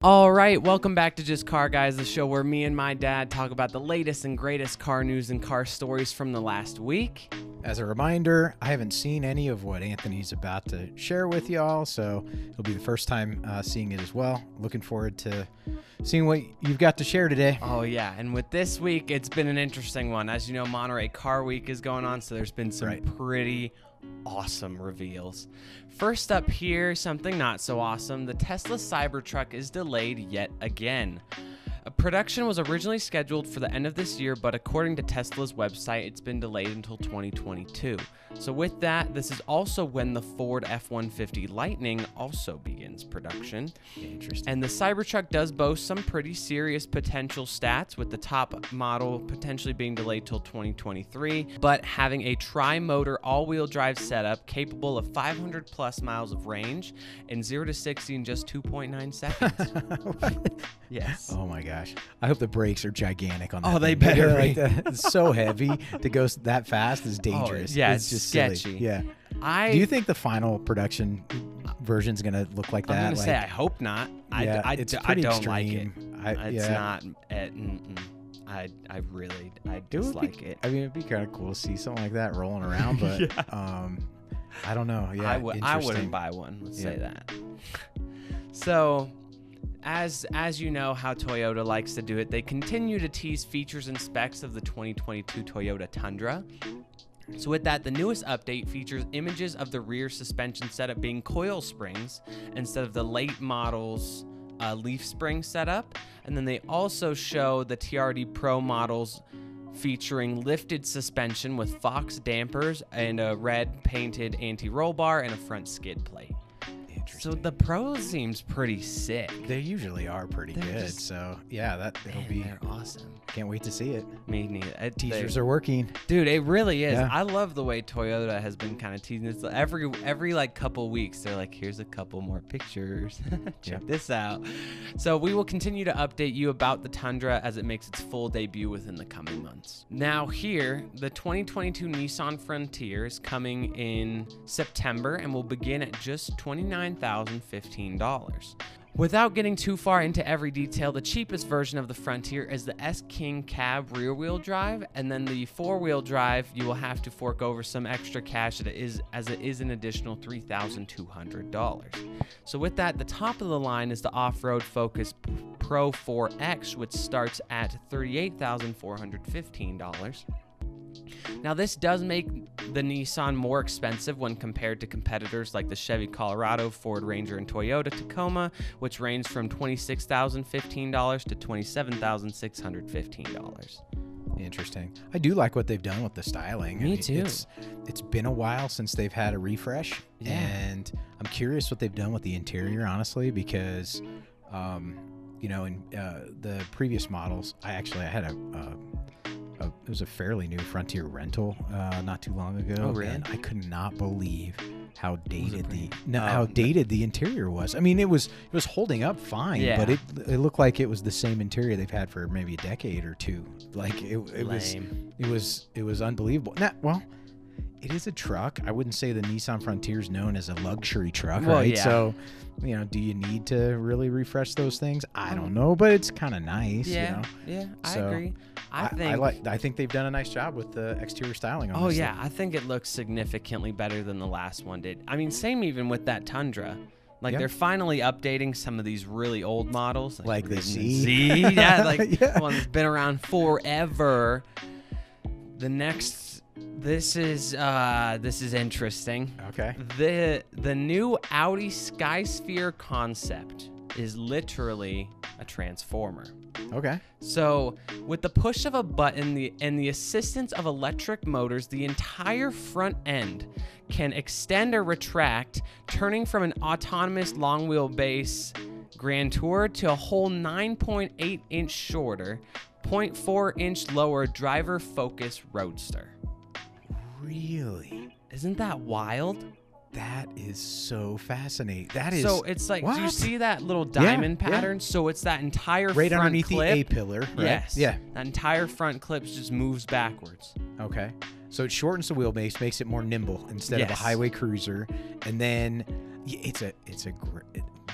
All right, welcome back to Just Car Guys, the show where me and my dad talk about the latest and greatest car news and car stories from the last week. As a reminder, I haven't seen any of what Anthony's about to share with y'all, so it'll be the first time uh, seeing it as well. Looking forward to seeing what you've got to share today. Oh, yeah, and with this week, it's been an interesting one. As you know, Monterey Car Week is going on, so there's been some Right. pretty awesome reveals. First up here, something not so awesome the Tesla Cybertruck is delayed yet again. Production was originally scheduled for the end of this year, but according to Tesla's website, it's been delayed until 2022. So, with that, this is also when the Ford F 150 Lightning also begins production. Interesting. And the Cybertruck does boast some pretty serious potential stats, with the top model potentially being delayed till 2023, but having a tri motor all wheel drive setup capable of 500 plus miles of range and 0 to 60 in just 2.9 seconds. yes. oh my gosh! I hope the brakes are gigantic on that. Oh, they thing. better like be. that. It's so heavy to go that fast is dangerous. yeah, it's it's just silly. sketchy. Yeah. I, Do you think the final production version is gonna look like that? I'm going to say, I hope not. I, yeah, I, it's I don't like it. I, It's yeah. not. Mm-mm. I, I really, I It would be- it. I mean, it'd be kind of cool to see something like that rolling around, but Yeah. um, I don't know. Yeah, I would. I wouldn't buy one. Let's say that. So, as as you know how Toyota likes to do it, they continue to tease features and specs of the 2022 Toyota Tundra. So with that, the newest update features images of the rear suspension setup being coil springs instead of the late models uh, leaf spring setup, and then they also show the TRD Pro models featuring lifted suspension with Fox dampers and a red painted anti-roll bar and a front skid plate. So the pros seems pretty sick. They usually are pretty They're good. just- so yeah, that it'll Man, be. they're awesome. Can't wait to see it. Me neither. It- they- Teasers are working. Dude, it really is. Yeah. I love the way Toyota has been kind of teasing this. Every every like couple weeks, they're like, "Here's a couple more pictures. Check Yeah. this out." So we will continue to update you about the Tundra as it makes its full debut within the coming months. Now here, the 2022 Nissan Frontier is coming in September and will begin at just $29,015. Without getting too far into every detail, the cheapest version of the Frontier is the S King cab rear wheel drive, and then the four wheel drive, you will have to fork over some extra cash that is, as it is an additional $3,200. So, with that, the top of the line is the off road Focus Pro 4X, which starts at $38,415. Now, this does make the Nissan more expensive when compared to competitors like the Chevy Colorado, Ford Ranger, and Toyota Tacoma, which range from $26,015 to $27,615. Interesting. I do like what they've done with the styling. I Me mean, too. It's, it's been a while since they've had a refresh, Yeah. and I'm curious what they've done with the interior, honestly, because, um, you know, in uh, the previous models, I actually I had a, a, a it was a fairly new Frontier rental uh, not too long ago, Oh, really? and I could not believe how dated the no, how dated the interior was. I mean, it was it was holding up fine, Yeah. but it it looked like it was the same interior they've had for maybe a decade or two. Like it, it was it was it was unbelievable. Nah, well, it is a truck. I wouldn't say the Nissan Frontier is known as a luxury truck, Well, right? yeah. So, you know, do you need to really refresh those things? I don't know, but it's kind of nice. Yeah, You know? yeah, I So, agree. I, I, think. I like. I think they've done a nice job with the exterior styling. On Oh yeah. I think it looks significantly better than the last one did. I mean, same even with that Tundra. Like Yeah. they're finally updating some of these really old models, Like the Z. Z, yeah, like Yeah. one that's been around forever. The next, this is uh, this is interesting. Okay. The the new Audi Skysphere concept is literally a transformer. Okay. So, with the push of a button the, and the assistance of electric motors, the entire front end can extend or retract, turning from an autonomous long wheelbase Grand Tour to a whole 9.8 inch shorter, 0.4 inch lower driver focus roadster. Really? Isn't that wild? That is so fascinating. That is so it's like, do you see that little diamond yeah. pattern? So it's that entire right front underneath clip. the A pillar. Right? Yes. Yeah. That entire front clip just moves backwards. Okay. So it shortens the wheelbase, makes it more nimble instead of a highway cruiser, and then it's a it's a gr-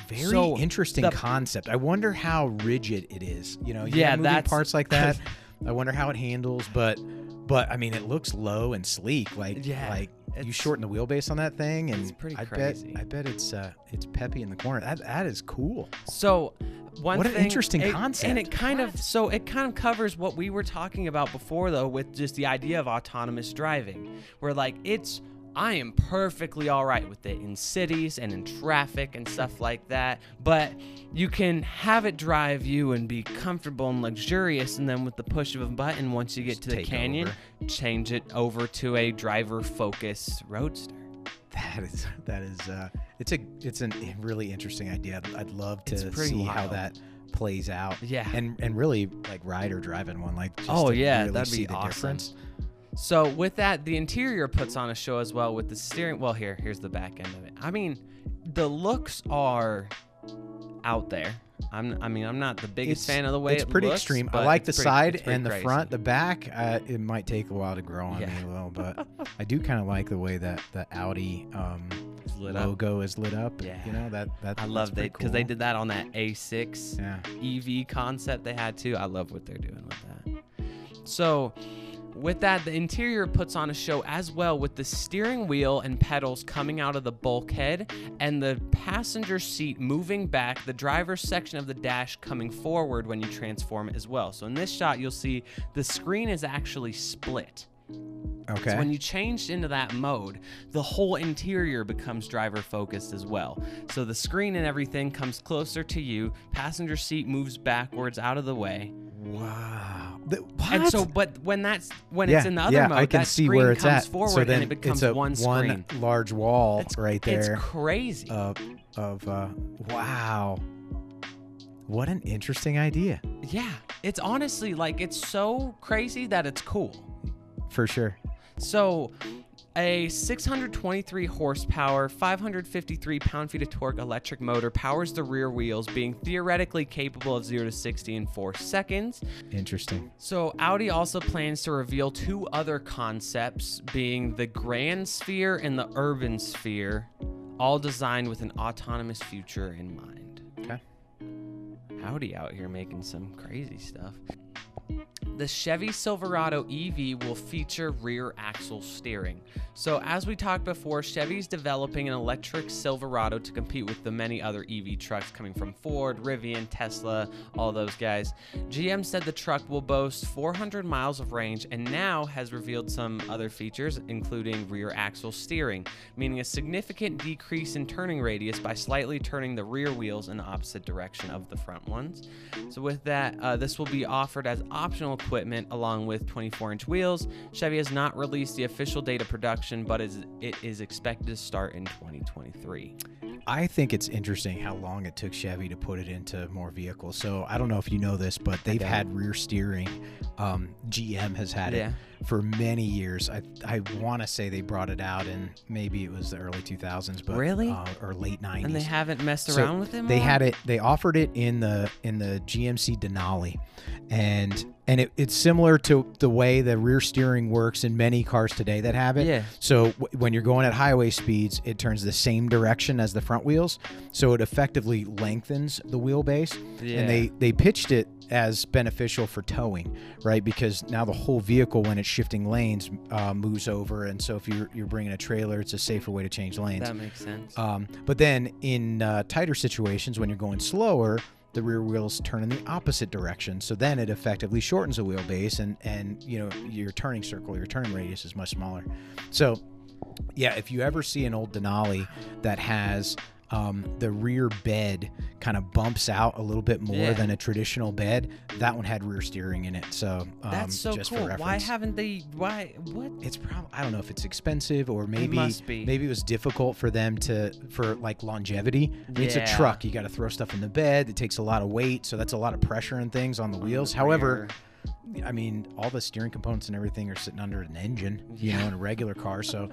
Very So, interesting the- concept. I wonder how rigid it is. You know, you Yeah, moving parts like that. I wonder how it handles, but but I mean, it looks low and sleek. Like Yeah, like you shorten the wheelbase on that thing, and it's pretty I crazy. bet I bet it's uh it's peppy in the corner. That that is cool. So, one What an interesting it- concept. and it kind of so it kind of covers what we were talking about before, though, with just the idea of autonomous driving, where like it's I am perfectly all right with it in cities and in traffic and stuff like that, but you can have it drive you and be comfortable and luxurious, and then with the push of a button, once you get Just to the canyon, over. change it over to a driver-focused roadster. That is that is uh it's a it's a really interesting idea. I'd, love to see how that plays out. Yeah. And and really like ride or drive in one like just Oh, yeah, really that'd be the awesome. difference. So with that, the interior puts on a show as well with the steering. Well, here, here's the back end of it. I mean, the looks are out there. I'm, I mean, I'm not the biggest fan of the way it looks. it's it pretty looks, extreme. I like the pretty- side and the crazy. front. The back, uh, it might take a while to grow on Yeah. me a little, but I do kind of like the way that the Audi um, It's lit up. logo is lit up. Yeah. you know that that I love that because they did that on that A6 Yeah, EV concept they had too. I love what they're doing with that. So, with that, the interior puts on a show as well with the steering wheel and pedals coming out of the bulkhead and the passenger seat moving back, the driver's section of the dash coming forward when you transform it as well. So, in this shot, you'll see the screen is actually split. okay. So when you change into that mode, the whole interior becomes driver focused as well. So the screen and everything comes closer to you, passenger seat moves backwards out of the way. wow. The- And so but when that's when yeah, it's in the other yeah, mode, I can that see screen where it's comes at. forward so then and it becomes it's a one screen. large wall It's- right there It's crazy. of of uh, wow. What an interesting idea, yeah. It's honestly like it's so crazy that it's cool. for sure. So, a 623 horsepower, 553 pound feet of torque electric motor powers the rear wheels, being theoretically capable of 0 to 60 in 4 seconds. Interesting. So, Audi also plans to reveal two other concepts, being the Grand Sphere and the Urban Sphere, all designed with an autonomous future in mind. Okay. Audi out here making some crazy stuff. The Chevy Silverado EV will feature rear axle steering. So, as we talked before, Chevy's developing an electric Silverado to compete with the many other EV trucks coming from Ford, Rivian, Tesla, all those guys. GM said the truck will boast 400 miles of range and now has revealed some other features, including rear axle steering, meaning a significant decrease in turning radius by slightly turning the rear wheels in the opposite direction of the front ones. So, with that, uh, this will be offered as optional equipment along with 24 inch wheels. Chevy has not released the official date of production, but is, it is expected to start in 2023. I think it's interesting how long it took Chevy to put it into more vehicles. So I don't know if you know this, but they've had rear steering. Um, GM has had Yeah. it for many years. I I want to say they brought it out in maybe it was the early 2000s, but Really? uh, or late 90s. And they haven't messed So around with it They had it. They offered it in the in the GMC Denali, and and it, it's similar to the way the rear steering works in many cars today that have it. Yeah. So w- when you're going at highway speeds, it turns the same direction as the front wheels, so it effectively lengthens the wheelbase. Yeah. And they they pitched it as beneficial for towing, right? Because now the whole vehicle, when it's shifting lanes, uh, moves over, and so if you're you're bringing a trailer, it's a safer way to change lanes. That makes sense. Um, but then in uh, tighter situations, when you're going slower, the rear wheels turn in the opposite direction. So then it effectively shortens the wheelbase, and and you know your turning circle, your turning radius is much smaller. So yeah, if you ever see an old Denali that has um, the rear bed kind of bumps out a little bit more Yeah. than a traditional bed, that one had rear steering in it. So um, That's so just for cool. Why haven't they? Why? What? it's probably I don't know if it's expensive or maybe be. maybe it was difficult for them to for like longevity. I mean, It's a truck. You got to throw stuff in the bed. It takes a lot of weight, so that's a lot of pressure and things on the wheels. However, I mean, all the steering components and everything are sitting under an engine, you know, in a regular car, so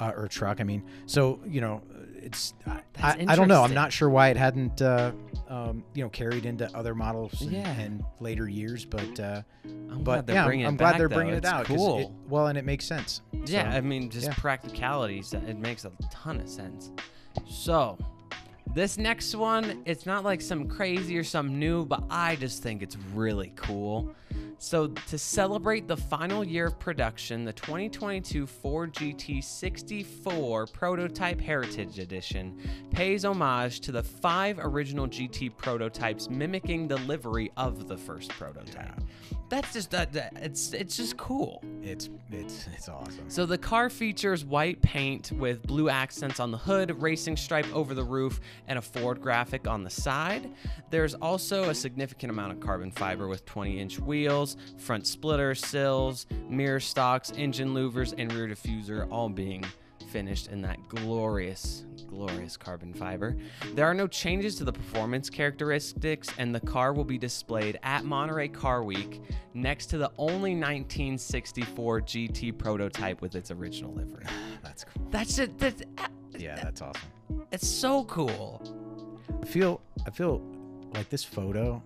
uh, or truck. I mean, so you know, it's I, That's I, I don't know. I'm not sure why it hadn't uh, um, you know carried into other models in, Yeah. in later years, but uh, I'm but glad they're yeah, I'm- bringing I'm, it glad back, they're though. bringing it It's out. Cool. It, well, and it makes sense. Yeah, So, I mean, just yeah. practicalities. It makes a ton of sense. So, This next one, it's not like some crazy or some new, but I just think it's really cool. So, to celebrate the final year of production, the 2022 Ford GT 64 Prototype Heritage Edition pays homage to the five original GT prototypes, mimicking the livery of the first prototype. That's just that, that it's it's just cool. It's it's it's awesome. So the car features white paint with blue accents on the hood, racing stripe over the roof, and a Ford graphic on the side. There's also a significant amount of carbon fiber with 20-inch wheels, front splitter, sills, mirror stocks, engine louvers, and rear diffuser all being finished in that glorious, glorious carbon fiber. There are no changes to the performance characteristics, and the car will be displayed at Monterey Car Week next to the only 1964 GT prototype with its original livery. That's cool. That's it. That's, Yeah, that's awesome. it's so cool. I feel I feel like this photo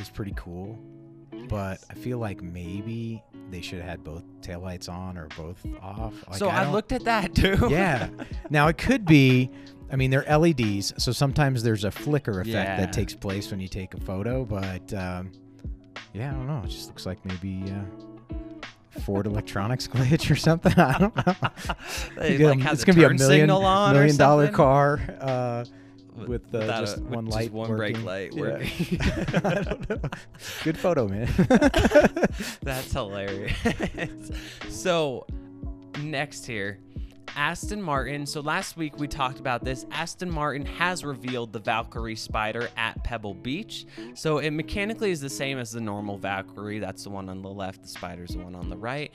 is pretty cool, but I feel like maybe they should have had both taillights on or both off. Like, so I, don't- looked at that too. yeah. Now it could be. I mean, they're LEDs, so sometimes there's a flicker effect Yeah. that takes place when you take a photo. But um, yeah, I don't know. It just looks like maybe uh, Ford electronics glitch or something. I don't know. They, like, a- it's gonna be a million signal on or million dollar car. Uh, with uh, Without just a- one just light, one brake working. light Yeah. working. I don't know. Good photo, man. That's hilarious. so, next here, Aston Martin. So, last week we talked about this. Aston Martin has revealed the Valkyrie Spider at Pebble Beach. So, it mechanically is the same as the normal Valkyrie. That's the one on the left, the Spider's the one on the right,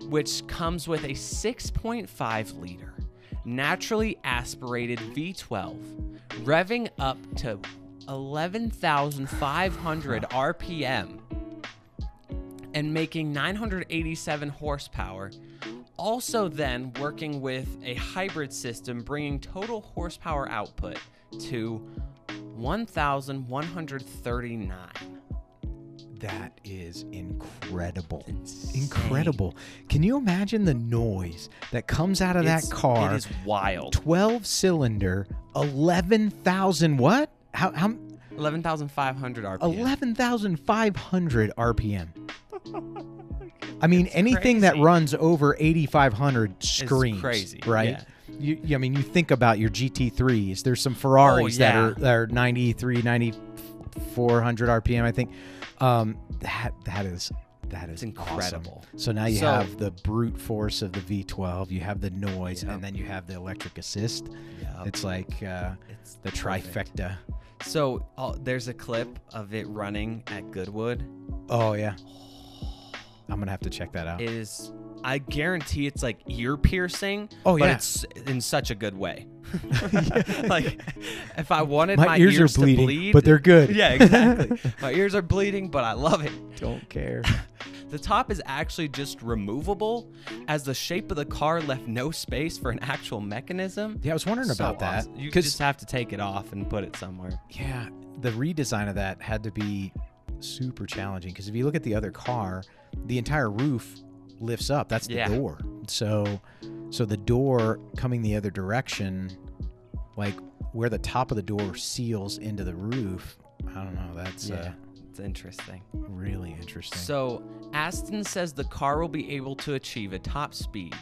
which comes with a 6.5 liter naturally aspirated V12, revving up to 11,500 RPM and making 987 horsepower. Also, then working with a hybrid system, bringing total horsepower output to 1,139. That is incredible. Incredible. Can you imagine the noise that comes out of It's- that car? It is wild. 12 cylinder, 11,000 what? How, how 11,500 RPM. 11,500 RPM. I mean, anything that runs over 8,500 screams, crazy, right? yeah. You, I mean, you think about your GT3s. There's some Ferraris oh, that Oh, yeah. are that are 93, 9400 RPM. I think um, that that is that is It's awesome. incredible. So now you So- have the brute force of the V12. You have the noise, Yep. and then you have the electric assist. Yeah. It's like uh, It's the perfect. trifecta. So uh, there's a clip of it running at Goodwood. Oh yeah. I'm gonna have to check that out. It is, I guarantee it's like ear piercing. Oh, but yeah. it's in such a good way. like if I wanted My my, ears are to bleeding, bleed, but they're good. Yeah, exactly. my ears are bleeding, but I love it. Don't care. The top is actually just removable, as the shape of the car left no space for an actual mechanism. Yeah, I was wondering So about that awesome. You because just have to take it off and put it somewhere. yeah, the redesign of that had to be super challenging because if you look at the other car, the entire roof lifts up. That's the Yeah. door. So, so the door coming the other direction, like where the top of the door seals into the roof. I don't know. That's uh, it's interesting. really interesting. So, Aston says the car will be able to achieve a top speed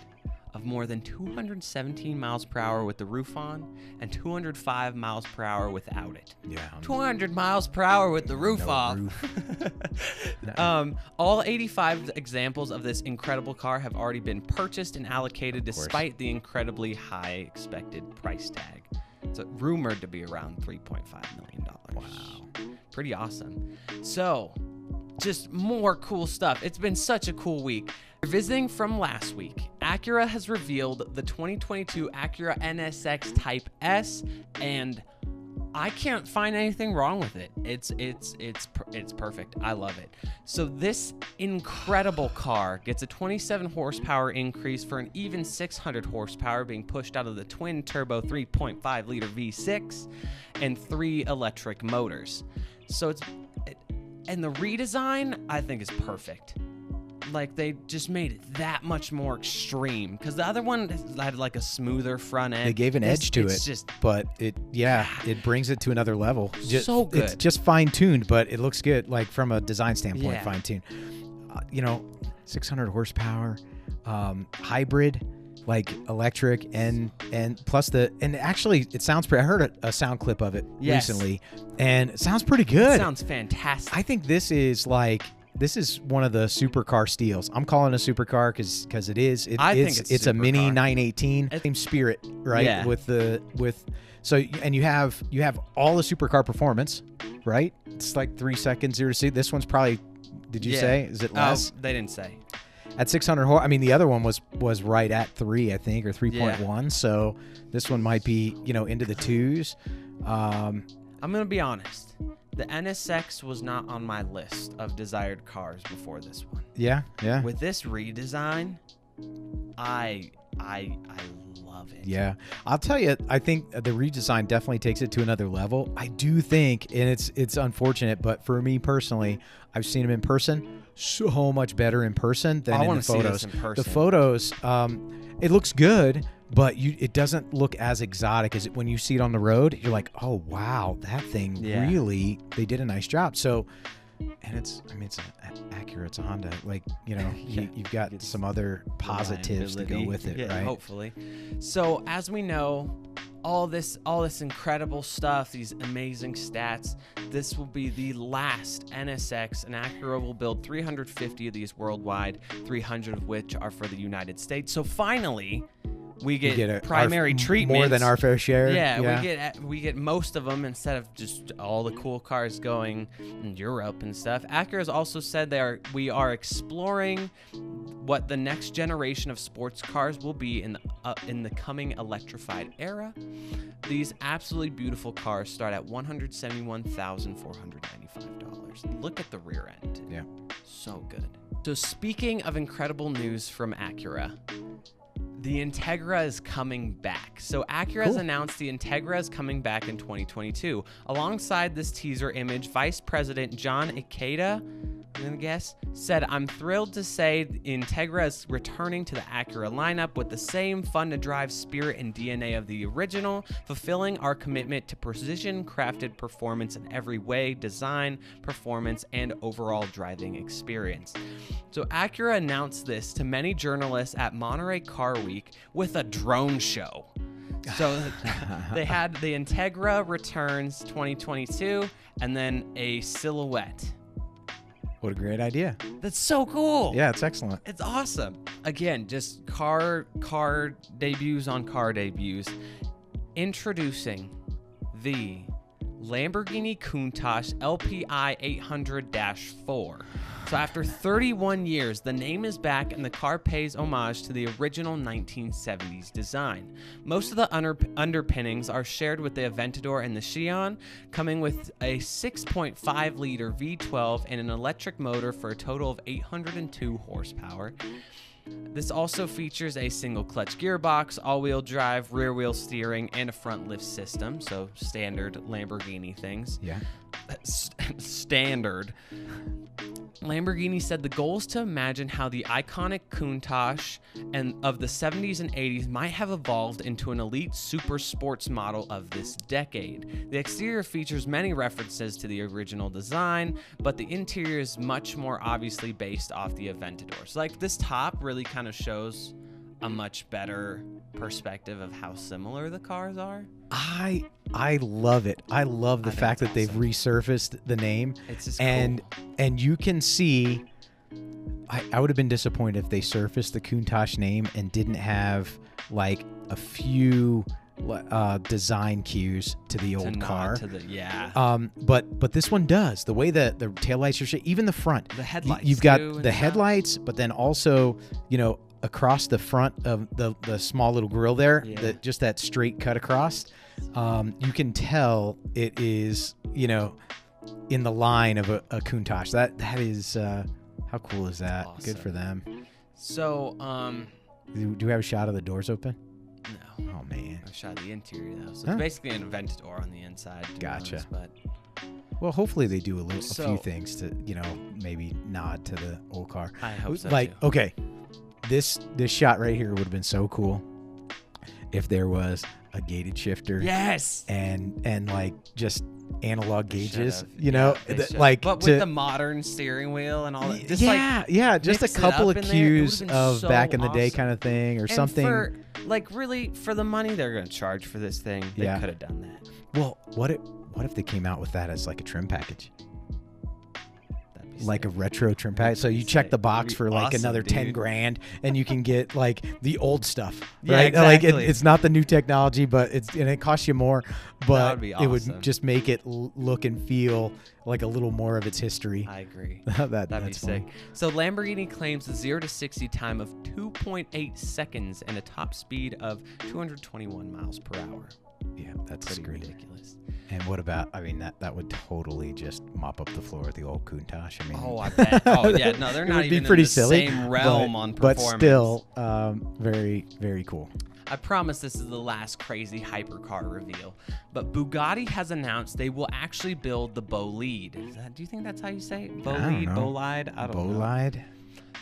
of more than 217 miles per hour with the roof on and 205 miles per hour without it. yeah, I'm- 200 miles per hour with the roof No off. roof. um, all 85 examples of this incredible car have already been purchased and allocated despite the incredibly high expected price tag. It's rumored to be around 3.5 million dollars. Wow. Pretty awesome. So, just more cool stuff. It's been such a cool week. Visiting from last week, Acura has revealed the 2022 Acura NSX Type S and I can't find anything wrong with it. It's it's it's it's perfect. I love it. So this incredible car gets a 27 horsepower increase for an even 600 horsepower being pushed out of the twin turbo 3.5 liter V6 and three electric motors. So it's it, and the redesign I think is perfect. like they just made it that much more extreme because the other one had like a smoother front end. They gave an This- edge to it's it, Just but it yeah, it brings it to another level. Ju- So good. It's good. just fine tuned, but it looks good. Like from a design standpoint, Yeah. fine tuned. Uh, you know, 600 horsepower, um, hybrid, like electric, and and plus the and actually it sounds pretty. I heard a, a sound clip of it Yes. recently, and it sounds pretty good. sounds fantastic. I think this is like this is one of the supercar steals. I'm calling a supercar because because it is. It, I it's, think it's a mini supercar. 918. Same spirit, right? Yeah. With the with so and you have you have all the supercar performance, right? It's like three seconds zero to see. This one's probably. Did you Yeah. say is it Oh, less they didn't say. At 600 horse? I mean, the other one was was right at three, I think, or 3.1. So this one might be you know into the twos. Um, I'm gonna be honest. The NSX was not on my list of desired cars before this one. yeah, yeah. With this redesign, I I I love it. Yeah, I'll tell you. I think the redesign definitely takes it to another level. I do think, and it's it's unfortunate, but for me personally, I've seen them in person so much better in person than I in the see photos. this in person. The photos, um, it looks good, but you it doesn't look as exotic as it, when you see it on the road. You're like, oh wow, that thing Yeah. really they did a nice job. So. And it's, I mean, it's a- Acura, it's a Honda. Like, you know, Yeah. you, you've got It's some other positives to go with it, Yeah, right? Hopefully. So as we know, all this all this incredible stuff, these amazing stats, this will be the last NSX, and Acura will build 350 of these worldwide, 300 of which are for the United States. So finally, we get, We get a- primary treatment more than our fair share. Yeah, we get we get most of them instead of just all the cool cars going in Europe and stuff. Acura has also said they are we are exploring what the next generation of sports cars will be in the uh, in the coming electrified era. These absolutely beautiful cars start at one hundred seventy one thousand four hundred ninety five dollars. Look at the rear end. Yeah. So good. So speaking of incredible news from Acura, the Integra is coming back. So Acura has Cool. announced the Integra is coming back in 2022. Alongside this teaser image, Vice President Jon Ikeda, I'm gonna guess, said, "I'm thrilled to say Integra is returning to the Acura lineup with the same fun-to-drive spirit and DNA of the original, fulfilling our commitment to precision-crafted performance in every way, design, performance, and overall driving experience." So Acura announced this to many journalists at Monterey Car Week with a drone show. So they had the Integra returns 2022 and then a silhouette. What a great idea. That's so cool. Yeah, it's excellent. It's awesome. Again, just car car debuts on car debuts. Introducing the Lamborghini Countach LPI 800-4. So after 31 years, the name is back and the car pays homage to the original 1970s design. Most of the under- underpinnings are shared with the Aventador and the Sián, coming with a 6.5 liter V12 and an electric motor for a total of 802 horsepower. This also features a single clutch gearbox, all wheel drive, rear wheel steering, and a front lift system. So, standard Lamborghini things. Yeah. Standard. Lamborghini said the goal is to imagine how the iconic Countach and of the 70s and 80s might have evolved into an elite super sports model of this decade. The exterior features many references to the original design, but the interior is much more obviously based off the Aventador. So like this top really kind of shows a much better perspective of how similar the cars are. I I love it. I love the I fact that they've awesome. resurfaced the name and cool. and you can see I, I would have been disappointed if they surfaced the Countach name and didn't have like a few uh, design cues to the old nod car. to the yeah. Um, but but this one does the way that the taillights are shaped, even the front. the headlights. You've got too the headlights, but then also, you know, across the front of the the small little grill there, Yeah. that just that straight cut across. Um, you can tell it is, you know, in the line of a, a Countach. That that is uh, how cool is that? Good for them. So, um, Do, do we have a shot of the doors open? no. Oh man. I shot of the interior though, so Huh. it's basically an Aventador on the inside. Gotcha. honest, but Well, hopefully they do a little, a few things to, you know, maybe nod to the old car. I hope so. like, too. okay, this this shot right here would have been so cool if there was a gated shifter yes. and and like just analog They gauges, you know, Yeah, they like but to, with the modern steering wheel and all that. Just like yeah, yeah, just a couple of in there, it would've cues of so back in the day kind of thing or and something. For, like really, for the money they're gonna charge for this thing, they Yeah. could have done that. well, what if what if they came out with that as like a trim package? Like a retro trim pack. So you check the box for like awesome, another ten grand, and you can get like the old stuff, Yeah, right? Like it, it's not the new technology, but it's and it costs you more, but would be it would just make it l- look and feel like a little more of its history. I agree. that That'd be that's sick. So Lamborghini claims a 0 to 60 time of 2.8 seconds and a top speed of 221 miles per hour. Yeah, that's Pretty ridiculous. And what about? I mean, that that would totally just mop up the floor with the old Countach. I mean, Oh, I bet. Oh, yeah. No, they're not even pretty in the silly, same realm but, on but still, um, very very cool. I promise this is the last crazy hypercar reveal, but Bugatti has announced they will actually build the Bolide. Is that, do you think that's how you say it? Bolide. Bolide? I don't know. Bolide.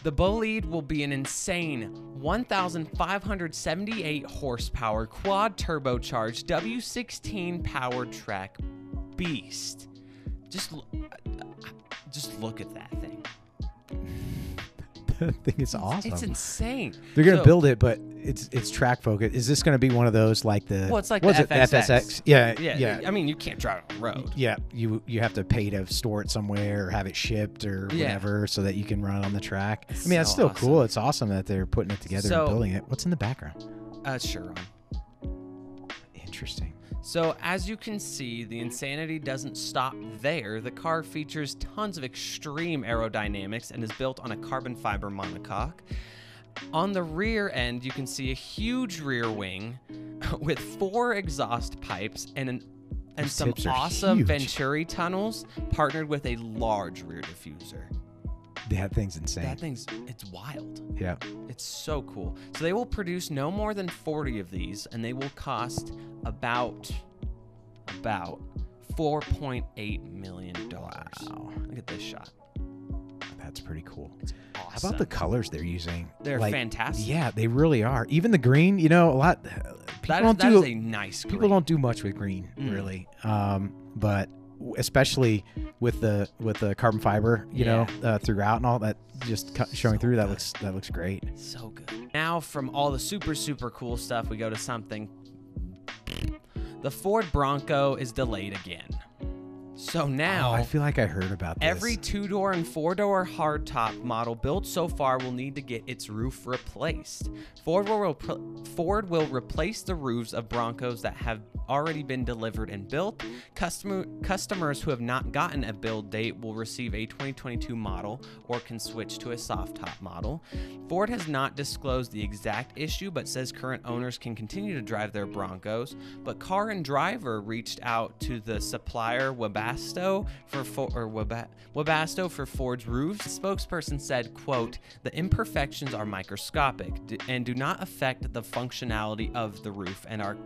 The Bolide will be an insane 1,578 horsepower quad turbocharged W16 powered track beast. Just, just look at that thing. I think it's awesome. It's insane. They're gonna So- build it, but it's it's track focused. Is this gonna be one of those like the? Well, it's like the it, FXX. FXX? Yeah, Yeah, yeah, I mean, you can't drive it on the road. yeah. You you have to pay to store it somewhere or have it shipped or Yeah. whatever, so that you can run it on the track. It's I mean, that's so still awesome. cool. It's awesome that they're putting it together So- and building it. What's in the background? Uh, sure. Interesting. So, as you can see, the insanity doesn't stop there. The car features tons of extreme aerodynamics and is built on a carbon fiber monocoque. On the rear end, you can see a huge rear wing with four exhaust pipes and an and Those some awesome huge. Venturi tunnels partnered with a large rear diffuser. That thing's insane. That thing's it's wild. yeah. It's so cool. So they will produce no more than 40 of these and they will cost about about 4.8 million dollars. Wow. Look at this shot. That's pretty cool. Awesome. How about the colors they're using? They're Like, fantastic. Yeah, they really are. Even the green, you know, a lot. People That is, don't do a nice people green. don't do much with green Mm. really um but especially with the with the carbon fiber you know uh, throughout and all that just cu- showing So through that good. looks that looks great So good. Now, from all the super, super cool stuff, we go to something. The Ford Bronco is delayed again. So now. oh, i feel like i heard about this Every two door and four door hardtop model built so far will need to get its roof replaced. Ford will, Ford will replace the roofs of Broncos that have already been delivered and built. Customer, customers who have not gotten a build date will receive a 2022 model or can switch to a soft top model. Ford has not disclosed the exact issue but says current owners can continue to drive their Broncos. But Car and Driver reached out to the supplier Webasto for Fo- or Weba- Webasto for Ford's roofs. The spokesperson said, "quote The imperfections are microscopic and do not affect the functionality of the roof and are."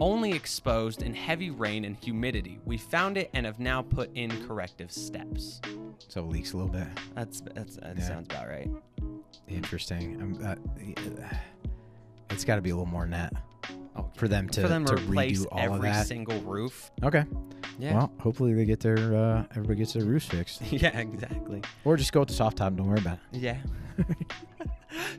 Only exposed in heavy rain and humidity. We found it and have now put in corrective steps. so it leaks a little bit That's, that's that Yeah. sounds about right. interesting uh, it's got to be a little more than that Oh, for them to, for them to, to replace redo all every single roof. okay Yeah. well hopefully they get their uh, everybody gets their roofs fixed yeah, exactly. or just go with the soft top don't worry about it Yeah.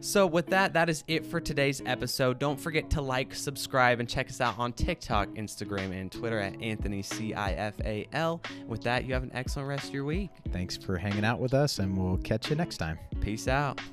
so with that, that is it for today's episode. Don't forget to like, subscribe, and check us out on TikTok, Instagram, and Twitter at Anthony C I F A L. With that, you have an excellent rest of your week. thanks for hanging out with us and we'll catch you next time Peace out.